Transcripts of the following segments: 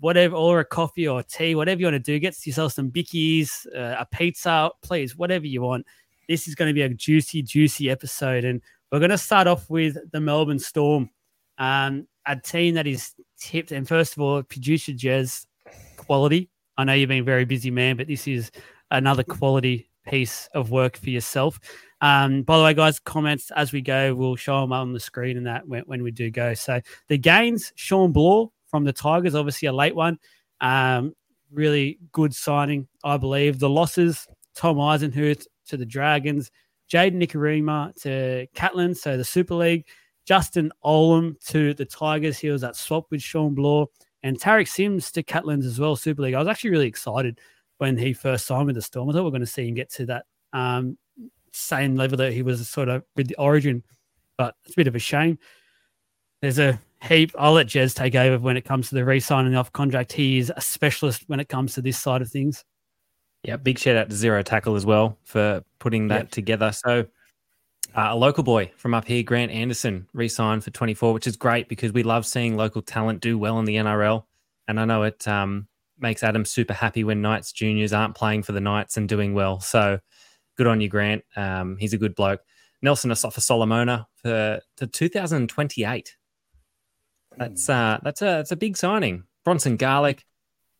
whatever, or a coffee or tea, whatever you want to do. Get yourself some bickies, uh, a pizza, please, whatever you want. This is going to be a juicy, juicy episode. And we're going to start off with the Melbourne Storm, um, a team that is tipped. And first of all, producer Jez, quality. I know you've been very busy man, but this is another quality piece of work for yourself. Um, by the way, guys, comments as we go, we'll show them on the screen and that when, when we do go. So the gains, Shawn Blore from the Tigers, obviously a late one. Um, really good signing, I believe. The losses, Tom Eisenhuth to the Dragons, Jayden Nikorima to Catalan, so the Super League, Justin Olam to the Tigers. He was at swap with Shawn Blore, and Tariq Sims to Catalans as well, Super League. I was actually really excited when he first signed with the Storm. I thought we are going to see him get to that um, same level that he was sort of with the Origin, but it's a bit of a shame. There's a heap. I'll let Jez take over when it comes to the re-signing off contract. He is a specialist when it comes to this side of things. Yeah, big shout out to Zero Tackle as well for putting that yep. together. So, uh, a local boy from up here, Grant Anderson, re signed for 24, which is great because we love seeing local talent do well in the NRL. And I know it um, makes Adam super happy when Knights juniors aren't playing for the Knights and doing well. So, good on you, Grant. Um, he's a good bloke. Nelson Asofa-Solomona for to 2028. That's uh, that's a that's a big signing. Bronson Garlick,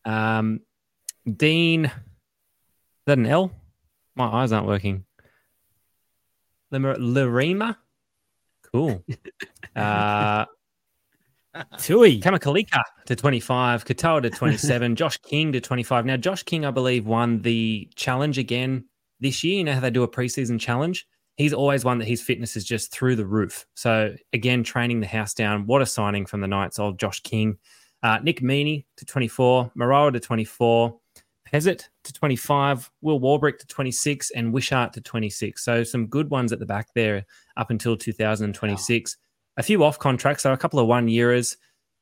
um, Dean Is that an L? My eyes aren't working. Larima? Cool. uh, Tui. Kamakalika to 25, Katoa to 27, Josh King to 25. Now, Josh King, I believe, won the challenge again this year. You know how they do a preseason challenge? He's always one that his fitness is just through the roof. So, again, training the house down. What a signing from the Knights Old Josh King. Uh, Nick Meaney to 24, Moroa to 24, Pezet to 25, Will Warbrick to 26, and Wishart to 26. So some good ones at the back there up until 2026. Wow. A few off contracts, so a couple of one yearers.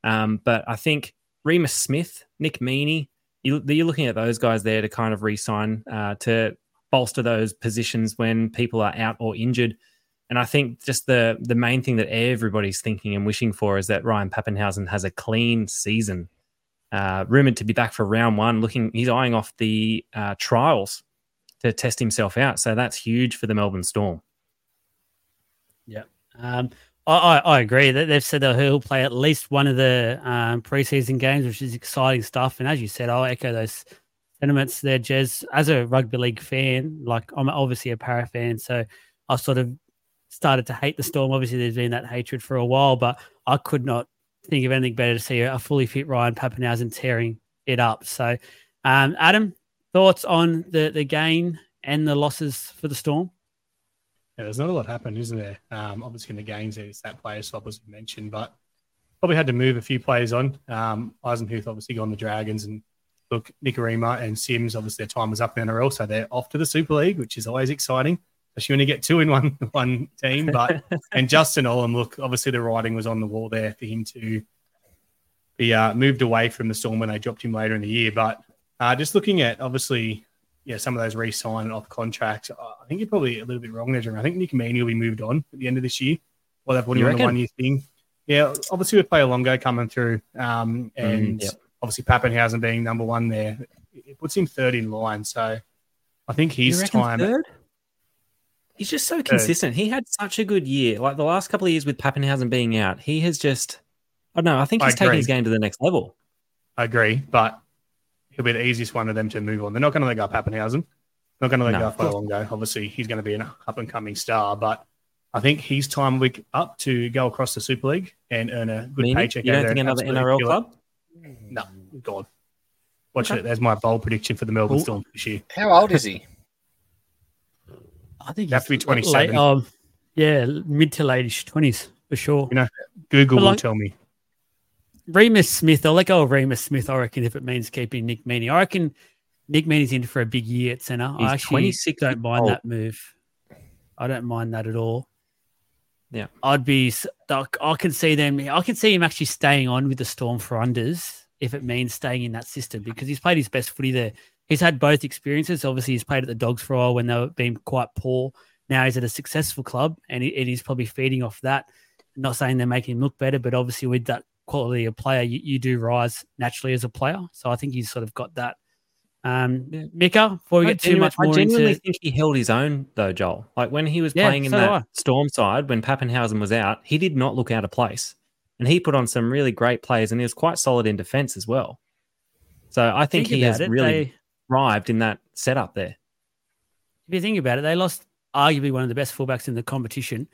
Um, but I think Reimis Smith, Nick Meaney, you, are looking at those guys there to kind of re sign uh, to bolster those positions when people are out or injured. And I think just the the main thing that everybody's thinking and wishing for is that Ryan Papenhuyzen has a clean season uh, rumored to be back for round one. Looking, he's eyeing off the uh, trials to test himself out. So that's huge for the Melbourne Storm. Yeah. Um, I, I, agree that they've said that he'll play at least one of the um, preseason games, which is exciting stuff. And as you said, I'll echo those sentiments there, Jez. As a rugby league fan, like I'm obviously a para fan, so I sort of started to hate the Storm. Obviously, there's been that hatred for a while, but I could not think of anything better to see a fully fit Ryan Papenhuyzen tearing it up. So, um, Adam, thoughts on the the gain and the losses for the Storm? Yeah, there's not a lot happened, isn't there? Um, obviously, in the games, there's that player swap as we mentioned, but probably had to move a few players on. Um, Eisenhuth obviously gone the Dragons, and look, Nikorima and Sims, obviously their time was up in NRL, so they're off to the Super League, which is always exciting especially when you get two in one one team. But and Justin Olam, look, obviously the writing was on the wall there for him to be uh, moved away from the Storm when they dropped him later in the year. But uh, just looking at obviously, yeah, some of those re-sign and off contracts, I think you're probably a little bit wrong there. I think Nick Meaney will be moved on at the end of this year. Well, they've him on the one year thing. Yeah, obviously with Longo coming through, um, mm, and mm, yep. Obviously Papenhuyzen being number one there, it puts him third in line. So I think his time. Third? He's just so consistent. He had such a good year. Like the last couple of years with Papenhuyzen being out, he has just, I don't know, I think he's I taking his game to the next level. I agree, but he'll be the easiest one of them to move on. They're not going to let go of Papenhuyzen. Not going to let no. go of go. Obviously, he's going to be an up and coming star, but I think his time will be up to go across the Super League and earn a good Meaning? paycheck. You don't think another NRL club? No, God. Watch okay. it. There's my bold prediction for the Melbourne Storm this year. How old is he? I think you have to be 27. Late, um, yeah, mid to late 20s for sure. You know, Google but will like, tell me. Reimis Smith, I'll let go of Reimis Smith, I reckon, if it means keeping Nick Meaney. I reckon Nick Meaney's in for a big year at centre. I actually 26 don't mind old. that move. I don't mind that at all. Yeah. I'd be, I can see them, I can see him actually staying on with the Storm for unders if it means staying in that system because he's played his best footy there he's had both experiences. Obviously, he's played at the Dogs for a while when they were being quite poor. Now he's at a successful club, and, and he's probably feeding off that. not saying they're making him look better, but obviously with that quality of player, you, you do rise naturally as a player. So I think he's sort of got that. Um, Micka, before we I get too much more I genuinely into think he held his own though, Joel. Like when he was Yeah, playing in so that storm side, when Papenhuyzen was out, he did not look out of place, and he put on some really great plays, and he was quite solid in defence as well. So I think, he has it, really they- thrived in that setup there. if you think about it, they lost arguably one of the best fullbacks in the competition.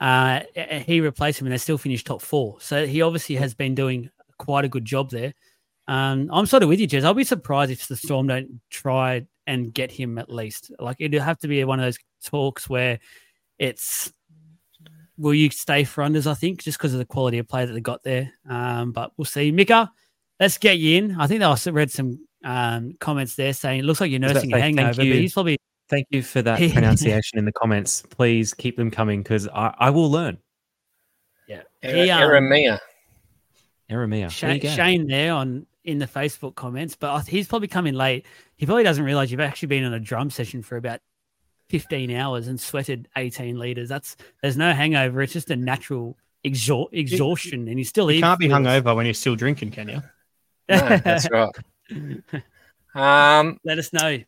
Uh, he replaced him, and they still finished top four. So he obviously has been doing quite a good job there. Um, I'm sort of with you, Jez. I'll be surprised if the Storm don't try and get him at least. Like it'd have to be one of those talks where it's will you stay for unders? I think just because of the quality of play that they got there. Um, but we'll see. Micka, let's get you in. I think I also read some um, comments there saying it looks like you're nursing to a say, thank hangover, but you. he's probably Thank you for that pronunciation in the comments. Please keep them coming because I, I will learn. yeah. Era- He, um, Eremia. Aramea. Shane, go. Shane there on in the Facebook comments, but he's probably coming late. He probably doesn't realize you've actually been on a drum session for about 15 hours and sweated 18 liters. That's there's no hangover. It's just a natural exhaust, exhaustion, and you still You eating. can't be hungover when you're still drinking, can you? No, that's right. Um, Let us know.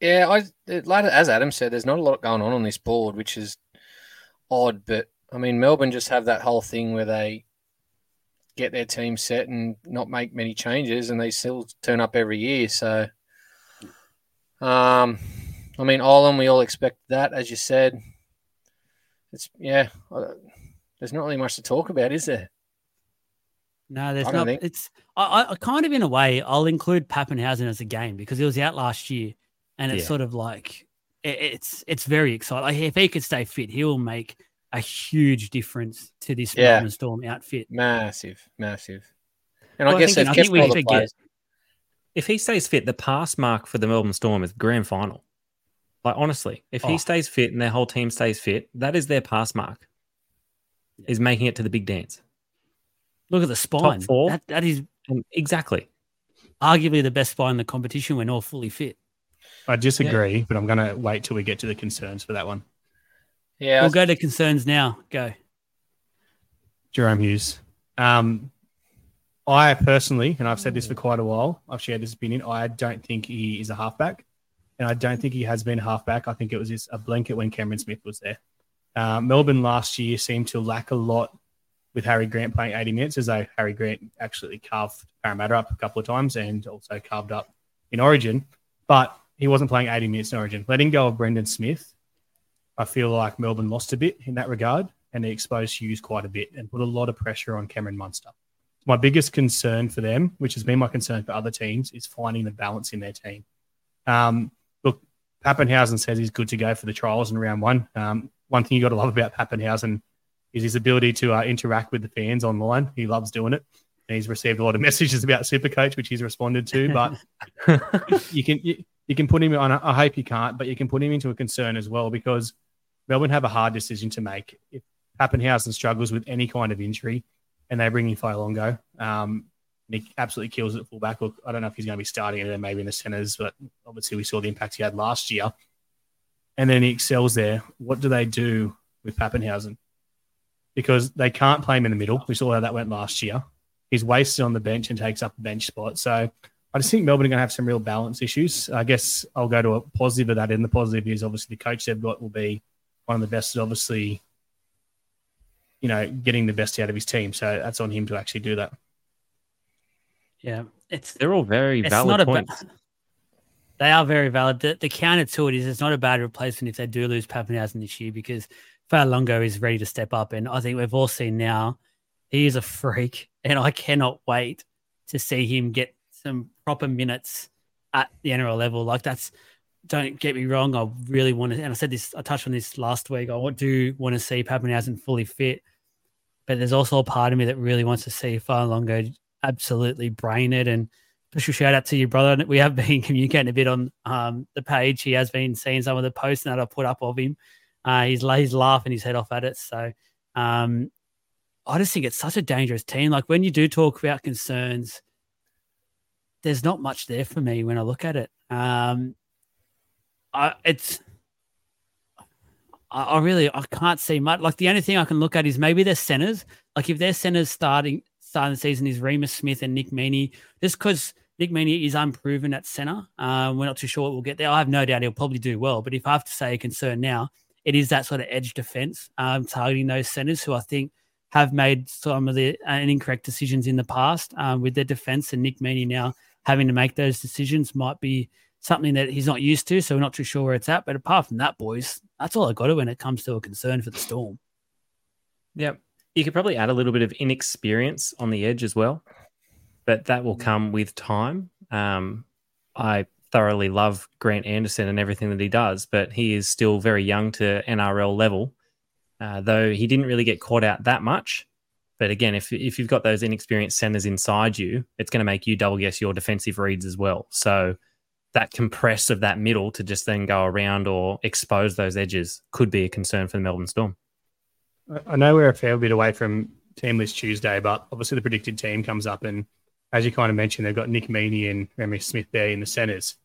yeah, I like as Adam said, there's not a lot going on on this board, which is odd. But I mean, Melbourne just have that whole thing where they get their team set and not make many changes, and they still turn up every year. So, um, I mean, Olam, we all expect that, as you said. It's yeah. uh, There's not really much to talk about, is there? No, there's don't think- It's I, I- I kind of in a way I'll include Papenhuyzen as a game because he was out last year, and it's Yeah. sort of like it, it's it's very exciting. Like if he could stay fit, he will make a huge difference to this Yeah. Melbourne Storm outfit. Massive, massive. And Well, I I guess think- I think we forget- If he stays fit, the pass mark for the Melbourne Storm is grand final. Like honestly, if Oh. he stays fit and their whole team stays fit, that is their pass mark. Is making it to the big dance. Look at the spine. four? That, that is And exactly. arguably the best spine in the competition when all fully fit. I disagree, but I'm going to wait till we get to the concerns for that one. Yeah, We'll go to concerns now. Go. Jahrome Hughes. Um, I personally, and I've said this for quite a while, I've shared this opinion. I don't think he is a halfback, and I don't think he has been a halfback. I think it was just a blanket when Cameron Smith was there. Uh, Melbourne last year seemed to lack a lot with Harry Grant playing 80 minutes, as though Harry Grant actually carved Parramatta up a couple of times and also carved up in Origin, but he wasn't playing 80 minutes in Origin. Letting go of Brandon Smith, I feel like Melbourne lost a bit in that regard and they exposed Hughes quite a bit and put a lot of pressure on Cameron Munster. My biggest concern for them, which has been my concern for other teams, is finding the balance in their team. Um, look, Papenhuyzen says he's good to go for the trials in round one. Um, one thing you got to love about Papenhuyzen is his ability to uh, interact with the fans online. He loves doing it. And he's received a lot of messages about Supercoach, which he's responded to. But you can you, you can put him on. I hope you can't, but you can put him into a concern as well because Melbourne have a hard decision to make. If Papenhuyzen struggles with any kind of injury, and they bring in Fa'alogo, um, and he absolutely kills it at fullback. Look, I don't know if he's going to be starting it, maybe in the centres, but obviously we saw the impact he had last year. And then he excels there. What do they do with Papenhuyzen? Because they can't play him in the middle. We saw how that went last year. He's wasted on the bench and takes up a bench spot. So I just think Melbourne are going to have some real balance issues. I guess I'll go to a positive of that. And the positive is obviously the coach they've got will be one of the best, at obviously, you know, getting the best out of his team. So that's on him to actually do that. Yeah, it's They're all very it's valid not a ba- points. they are very valid. The, the counter to it is it's not a bad replacement if they do lose Papenhuyzen this year because Fa'alogo is ready to step up, and I think we've all seen now he is a freak, and I cannot wait to see him get some proper minutes at the NRL level. Like that's don't get me wrong, I really want to, and I said this, I touched on this last week. I do want to see Papenhuyzen fully fit, but there's also a part of me that really wants to see Fa'alogo absolutely brain it. And special shout out to your brother. We have been communicating a bit on um, the page. He has been seeing some of the posts that I put up of him. Uh, he's, he's laughing his head off at it. So um, I just think it's such a dangerous team. Like when you do talk about concerns, there's not much there for me when I look at it. Um, I, it's I, I really I can't see much. Like the only thing I can look at is maybe their centers. Like if their centers starting starting the season is Reimis Smith and Nick Meaney, just because Nick Meaney is unproven at centre. Um, we're not too sure what we'll get there. I have no doubt he'll probably do well, but if I have to say a concern now, it is that sort of edge defence um, targeting those centres who I think have made some of the uh, incorrect decisions in the past um, with their defence, and Nick Meaney now having to make those decisions might be something that he's not used to. So we're not too sure where it's at. But apart from that, boys, that's all I got to when it comes to a concern for the Storm. Yep. You could probably add a little bit of inexperience on the edge as well, but that will come with time. Um, I thoroughly love Grant Anderson and everything that he does, but he is still very young to NRL level, uh, though he didn't really get caught out that much. But again, if if you've got those inexperienced centers inside you, it's going to make you double guess your defensive reads as well. So that compress of that middle to just then go around or expose those edges could be a concern for the Melbourne Storm. I know we're a fair bit away from team list Tuesday, but obviously the predicted team comes up, and as you kind of mentioned, they've got Nick Meaney and Remy Smith there in the centres.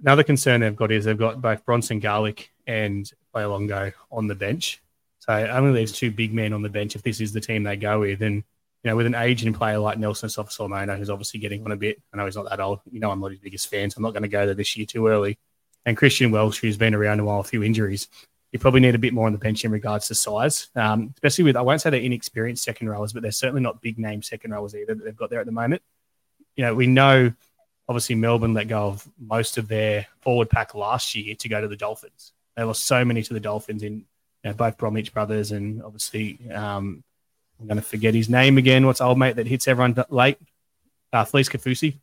Another concern they've got is they've got both Bronson Garlick and Longo on the bench. So only leaves two big men on the bench if this is the team they go with. And, you know, with an aging player like Nelson Sofa who's obviously getting on a bit, I know he's not that old. You know, I'm not his biggest fan, so I'm not going to go there this year too early. And Christian Welch, who's been around a while, a few injuries you probably need a bit more on the bench in regards to size, um, especially with, I won't say they're inexperienced second rowers, but they're certainly not big name second rowers either that they've got there at the moment. You know, we know obviously Melbourne let go of most of their forward pack last year to go to the Dolphins. They lost so many to the Dolphins in you know, both Bromwich brothers and obviously um, I'm going to forget his name again. What's old mate that hits everyone late? Uh, Felise Kaufusi.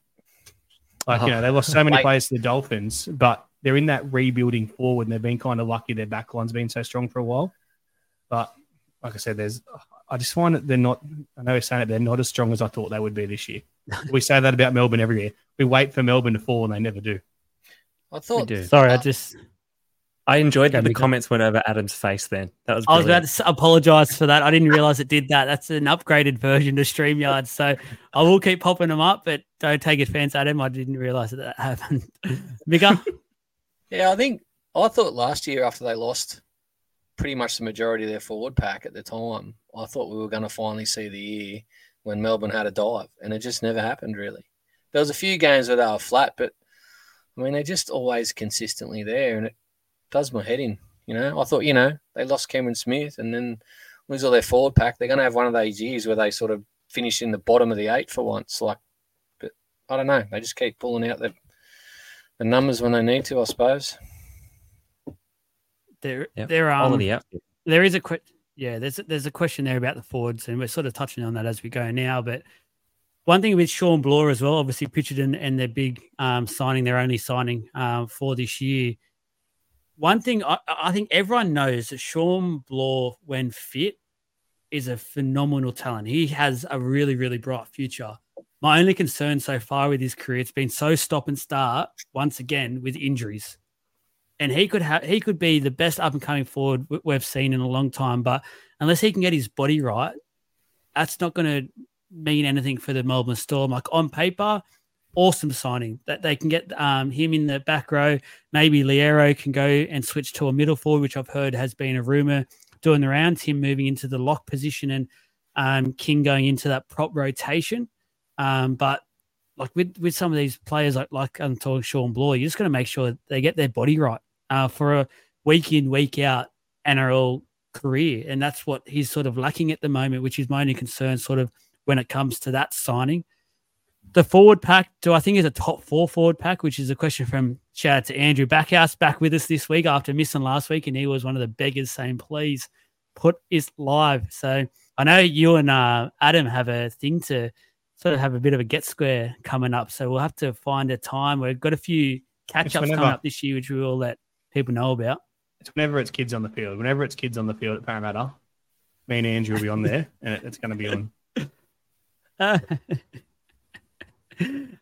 Like, you know, they lost so many players to the Dolphins, but they're in that rebuilding forward, and they've been kind of lucky their backline's been so strong for a while. But like I said, there's I just find that they're not. I know we're saying it, they're not as strong as I thought they would be this year. we say that about Melbourne every year. We wait for Melbourne to fall, and they never do. I thought. Sorry, I just. I enjoyed that the comments went over Adam's face. Then that was. Brilliant. I was about to apologize for that. I didn't realize it did that. That's an upgraded version to Streamyard. So I will keep popping them up, but don't take offense, Adam. I didn't realize that, that happened. Micka. Yeah, I think I thought last year after they lost pretty much the majority of their forward pack at the time, I thought we were going to finally see the year when Melbourne had a dive, and it just never happened really. There was a few games where they were flat, but I mean they're just always consistently there, and it does my head in. You know, I thought you know they lost Cameron Smith, and then lose all their forward pack. They're going to have one of those years where they sort of finish in the bottom of the eight for once. Like, but I don't know. They just keep pulling out the the numbers when they need to, I suppose. There, yep. there are um, the there is a que- yeah. There's there's a question there about the forwards, and we're sort of touching on that as we go now. But one thing with Shawn Blore as well, obviously Pritchard and, and their big um, signing, their only signing um, for this year. One thing I, I think everyone knows that Shawn Blore, when fit, is a phenomenal talent. He has a really, really bright future. My only concern so far with his career, it's been so stop and start once again with injuries. And he could have he could be the best up and coming forward we've seen in a long time. But unless he can get his body right, that's not going to mean anything for the Melbourne Storm. Like on paper, awesome signing that they can get um, him in the back row. Maybe Loiero can go and switch to a middle forward, which I've heard has been a rumor doing the rounds. Him moving into the lock position and um, King going into that prop rotation. Um, but like with, with some of these players, like like I'm talking Shawn Blore, you just got to make sure they get their body right uh, for a week in week out NRL career, and that's what he's sort of lacking at the moment, which is my only concern, sort of when it comes to that signing. The forward pack, do I think is a top four forward pack, which is a question from shout out to Andrew Backhouse back with us this week after missing last week, and he was one of the beggars saying, "Please put is live." So I know you and uh, Adam have a thing to sort of have a bit of a get square coming up. So we'll have to find a time. We've got a few catch ups coming up this year, which we will let people know about. It's whenever it's kids on the field. Whenever it's kids on the field at Parramatta, me and Andrew will be on there, and it's going to be on. Uh,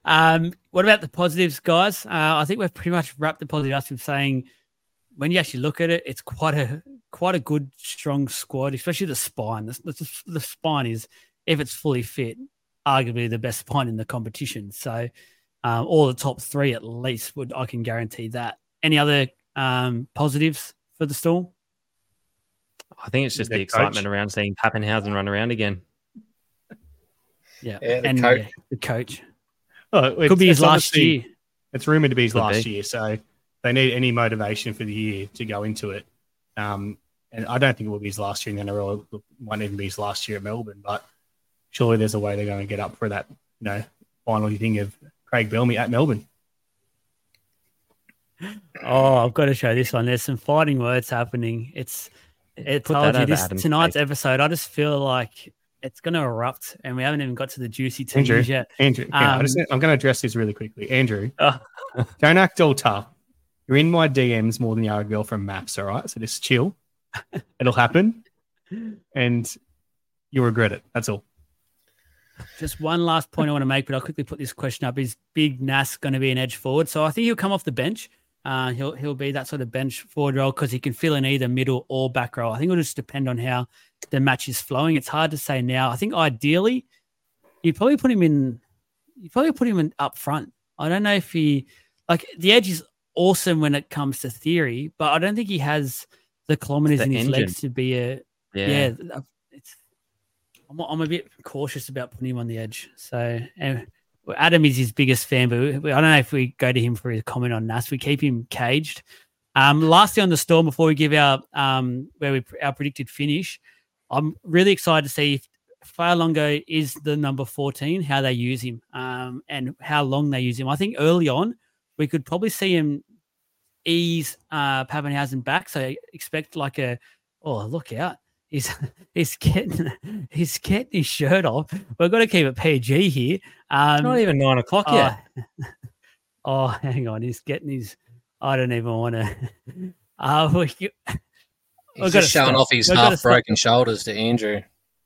um, what about the positives, guys? Uh, I think we've pretty much wrapped the positives up saying when you actually look at it, it's quite a quite a good, strong squad, especially the spine. The, the, the spine is, if it's fully fit, arguably the best spine in the competition. So, um, all the top three at least would I can guarantee that. Any other um, positives for the Storm? I think it's just the, the excitement around seeing Papenhuyzen run around again. Yeah, Yeah, the and coach. yeah, the coach Oh, it's, could be his last year. It's rumored to be his Could last be. year, so they need any motivation for the year to go into it. Um, and I don't think it will be his last year in the NRL. It might even be his last year at Melbourne, but surely there's a way they're going to get up for that, you know, final thing of Craig Bellamy at Melbourne. Oh, I've got to show this one. There's some fighting words happening. It's it Put told you this Adam's tonight's face. episode. I just feel like it's going to erupt, and we haven't even got to the juicy Andrew. teams yet. Andrew, I Um, just, I'm going to address this really quickly. Andrew, Oh. don't act all tough. You're in my DMs more than you are a girl from Maps, all right? So just chill. It'll happen, and you'll regret it. That's all. Just one last point I want to make, but I'll quickly put this question up: Is Big Nas going to be an edge forward? So I think he'll come off the bench. Uh, he'll he'll be that sort of bench forward role because he can fill in either middle or back row. I think it'll just depend on how the match is flowing. It's hard to say now. I think ideally, you'd probably put him in. You probably put him in up front. I don't know if he like the edge is awesome when it comes to theory, but I don't think he has the kilometers the in his engine. legs to be a yeah, it's. I'm, I'm a bit cautious about putting him on the edge. So Adam is his biggest fan, but I don't know if we go to him for his comment on Nas. We keep him caged. Um, lastly, on the storm, before we give our um where we our predicted finish, I'm really excited to see if Fa'alogo is the number 14, how they use him, um, and how long they use him. I think early on we could probably see him ease uh Papenhuyzen back. So expect like a oh look out. He's he's getting he's getting his shirt off. We've got to keep it PG here. Um, It's not even nine o'clock yet. oh, oh, hang on. He's getting his. I don't even want to. Uh, we, He's gotta just showing stop. off his We've half stop. broken shoulders to Andrew.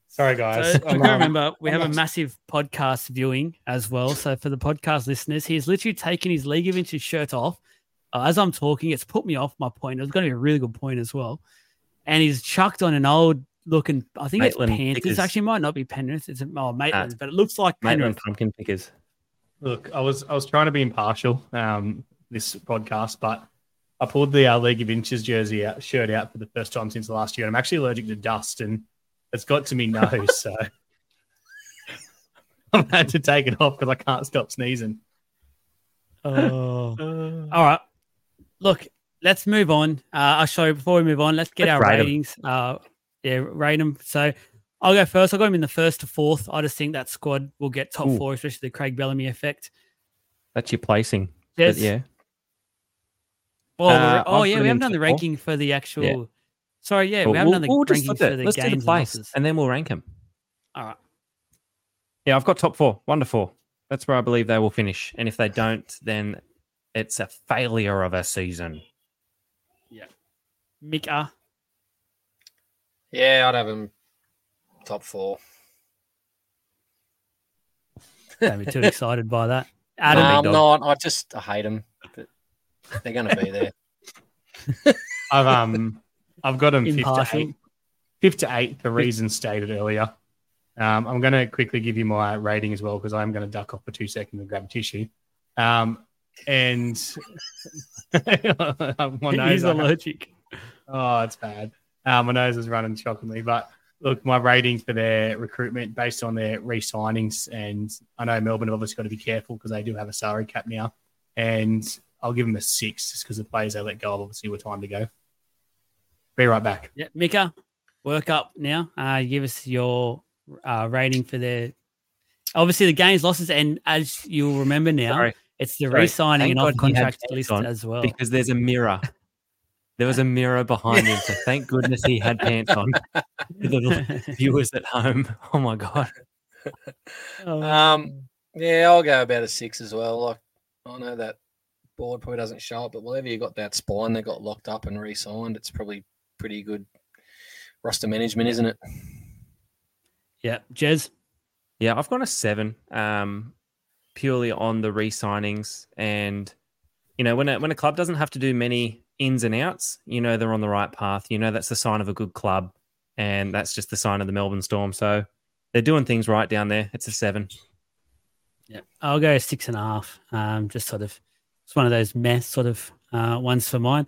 Sorry, guys. we've I'm, got to um, remember we have a I'm- massive podcast viewing as well. So for the podcast listeners, he's literally taken his League of Inches shirt off. Uh, as I'm talking, it's put me off my point. It was going to be a really good point as well. And he's chucked on an old looking, I think Maitland it's Panthers. Pickers. Actually, might not be Penrith. It's oh, Maitland, but it looks like Maitland Penrith. pumpkin pickers. Look, I was I was trying to be impartial um, this podcast, but I pulled the uh, League of Inches jersey out, shirt out for the first time since last year. and I'm actually allergic to dust, and it's got to me nose, so I've had to take it off because I can't stop sneezing. Oh. All right. Look, let's move on. Uh, sorry, before we move on, let's get Let's our ratings. Uh, yeah, rate them. So I'll go first. I'll go him in the first to fourth. I just think that squad will get top Ooh. four, especially the Craig Bellamy effect. That's your placing. Yes. But yeah. Oh, Uh, oh I've yeah, we haven't done the ranking for the actual. Yeah. Sorry, yeah, Well, we haven't we'll- done the we'll flip for the Let's do the and place, losses. and then we'll rank them. All right. Yeah, I've got top four. One to four. That's where I believe they will finish. And if they don't, then it's a failure of a season. Micka. Yeah, I'd have him top four. Don't be too excited by that. No, Adam. I'm dog. not. I just I hate them, but they're going to be there. I've um I've got them fifth to Impartial. eight, fifth to eight The reasons stated earlier. Um, I'm going to quickly give you my rating as well because I'm going to duck off for two seconds and grab a tissue. Um, and my nose, He's allergic. Oh, it's bad. Um, my nose is running shockingly, but look, my ratings for their recruitment based on their re-signings, and I know Melbourne have obviously got to be careful because they do have a salary cap now, and I'll give them a six just because the players they let go of obviously were time to go. Be right back. Yeah, Micka, work up now. Uh, give us your uh, rating for the obviously the gains, losses, and as you'll remember now, Sorry, it's the Sorry. re-signing Thank and off contract list on as well. because there's a mirror. There was a mirror behind him, so thank goodness he had pants on. For the viewers at home, oh my god! Oh. Um, yeah, I'll go about a six as well. Like I know that board probably doesn't show it, but whatever you got that spine that got locked up and re-signed, it's probably pretty good roster management, isn't it? yeah, Jez. Yeah, I've got a seven, um, purely on the re-signings, and you know when a, when a club doesn't have to do many ins and outs, you know they're on the right path. You know that's the sign of a good club, and that's just the sign of the Melbourne Storm. So they're doing things right down there. It's a seven. Yeah, I'll go six and a half. Um, just sort of, it's one of those mess sort of uh, ones for mine.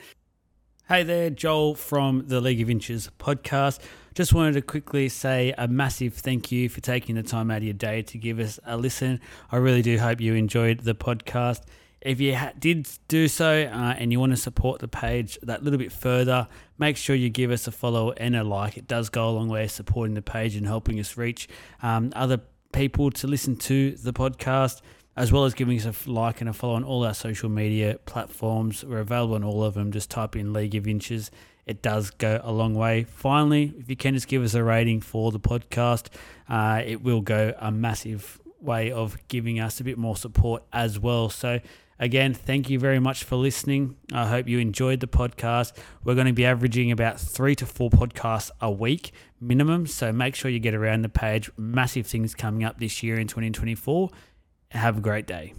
Hey there, Joel from the League of Inches podcast. just wanted to quickly say a massive thank you for taking the time out of your day to give us a listen. I really do hope you enjoyed the podcast. If you ha- did do so uh, and you want to support the page that little bit further, make sure you give us a follow and a like. It does go a long way supporting the page and helping us reach um, other people to listen to the podcast, as well as giving us a like and a follow on all our social media platforms. We're available on all of them. Just type in League of Inches. It does go a long way. Finally, if you can just give us a rating for the podcast, uh, it will go a massive way of giving us a bit more support as well. So, Again, thank you very much for listening. I hope you enjoyed the podcast. We're going to be averaging about three to four podcasts a week minimum. So make sure you get around the page. Massive things coming up this year in 2024. Have a great day.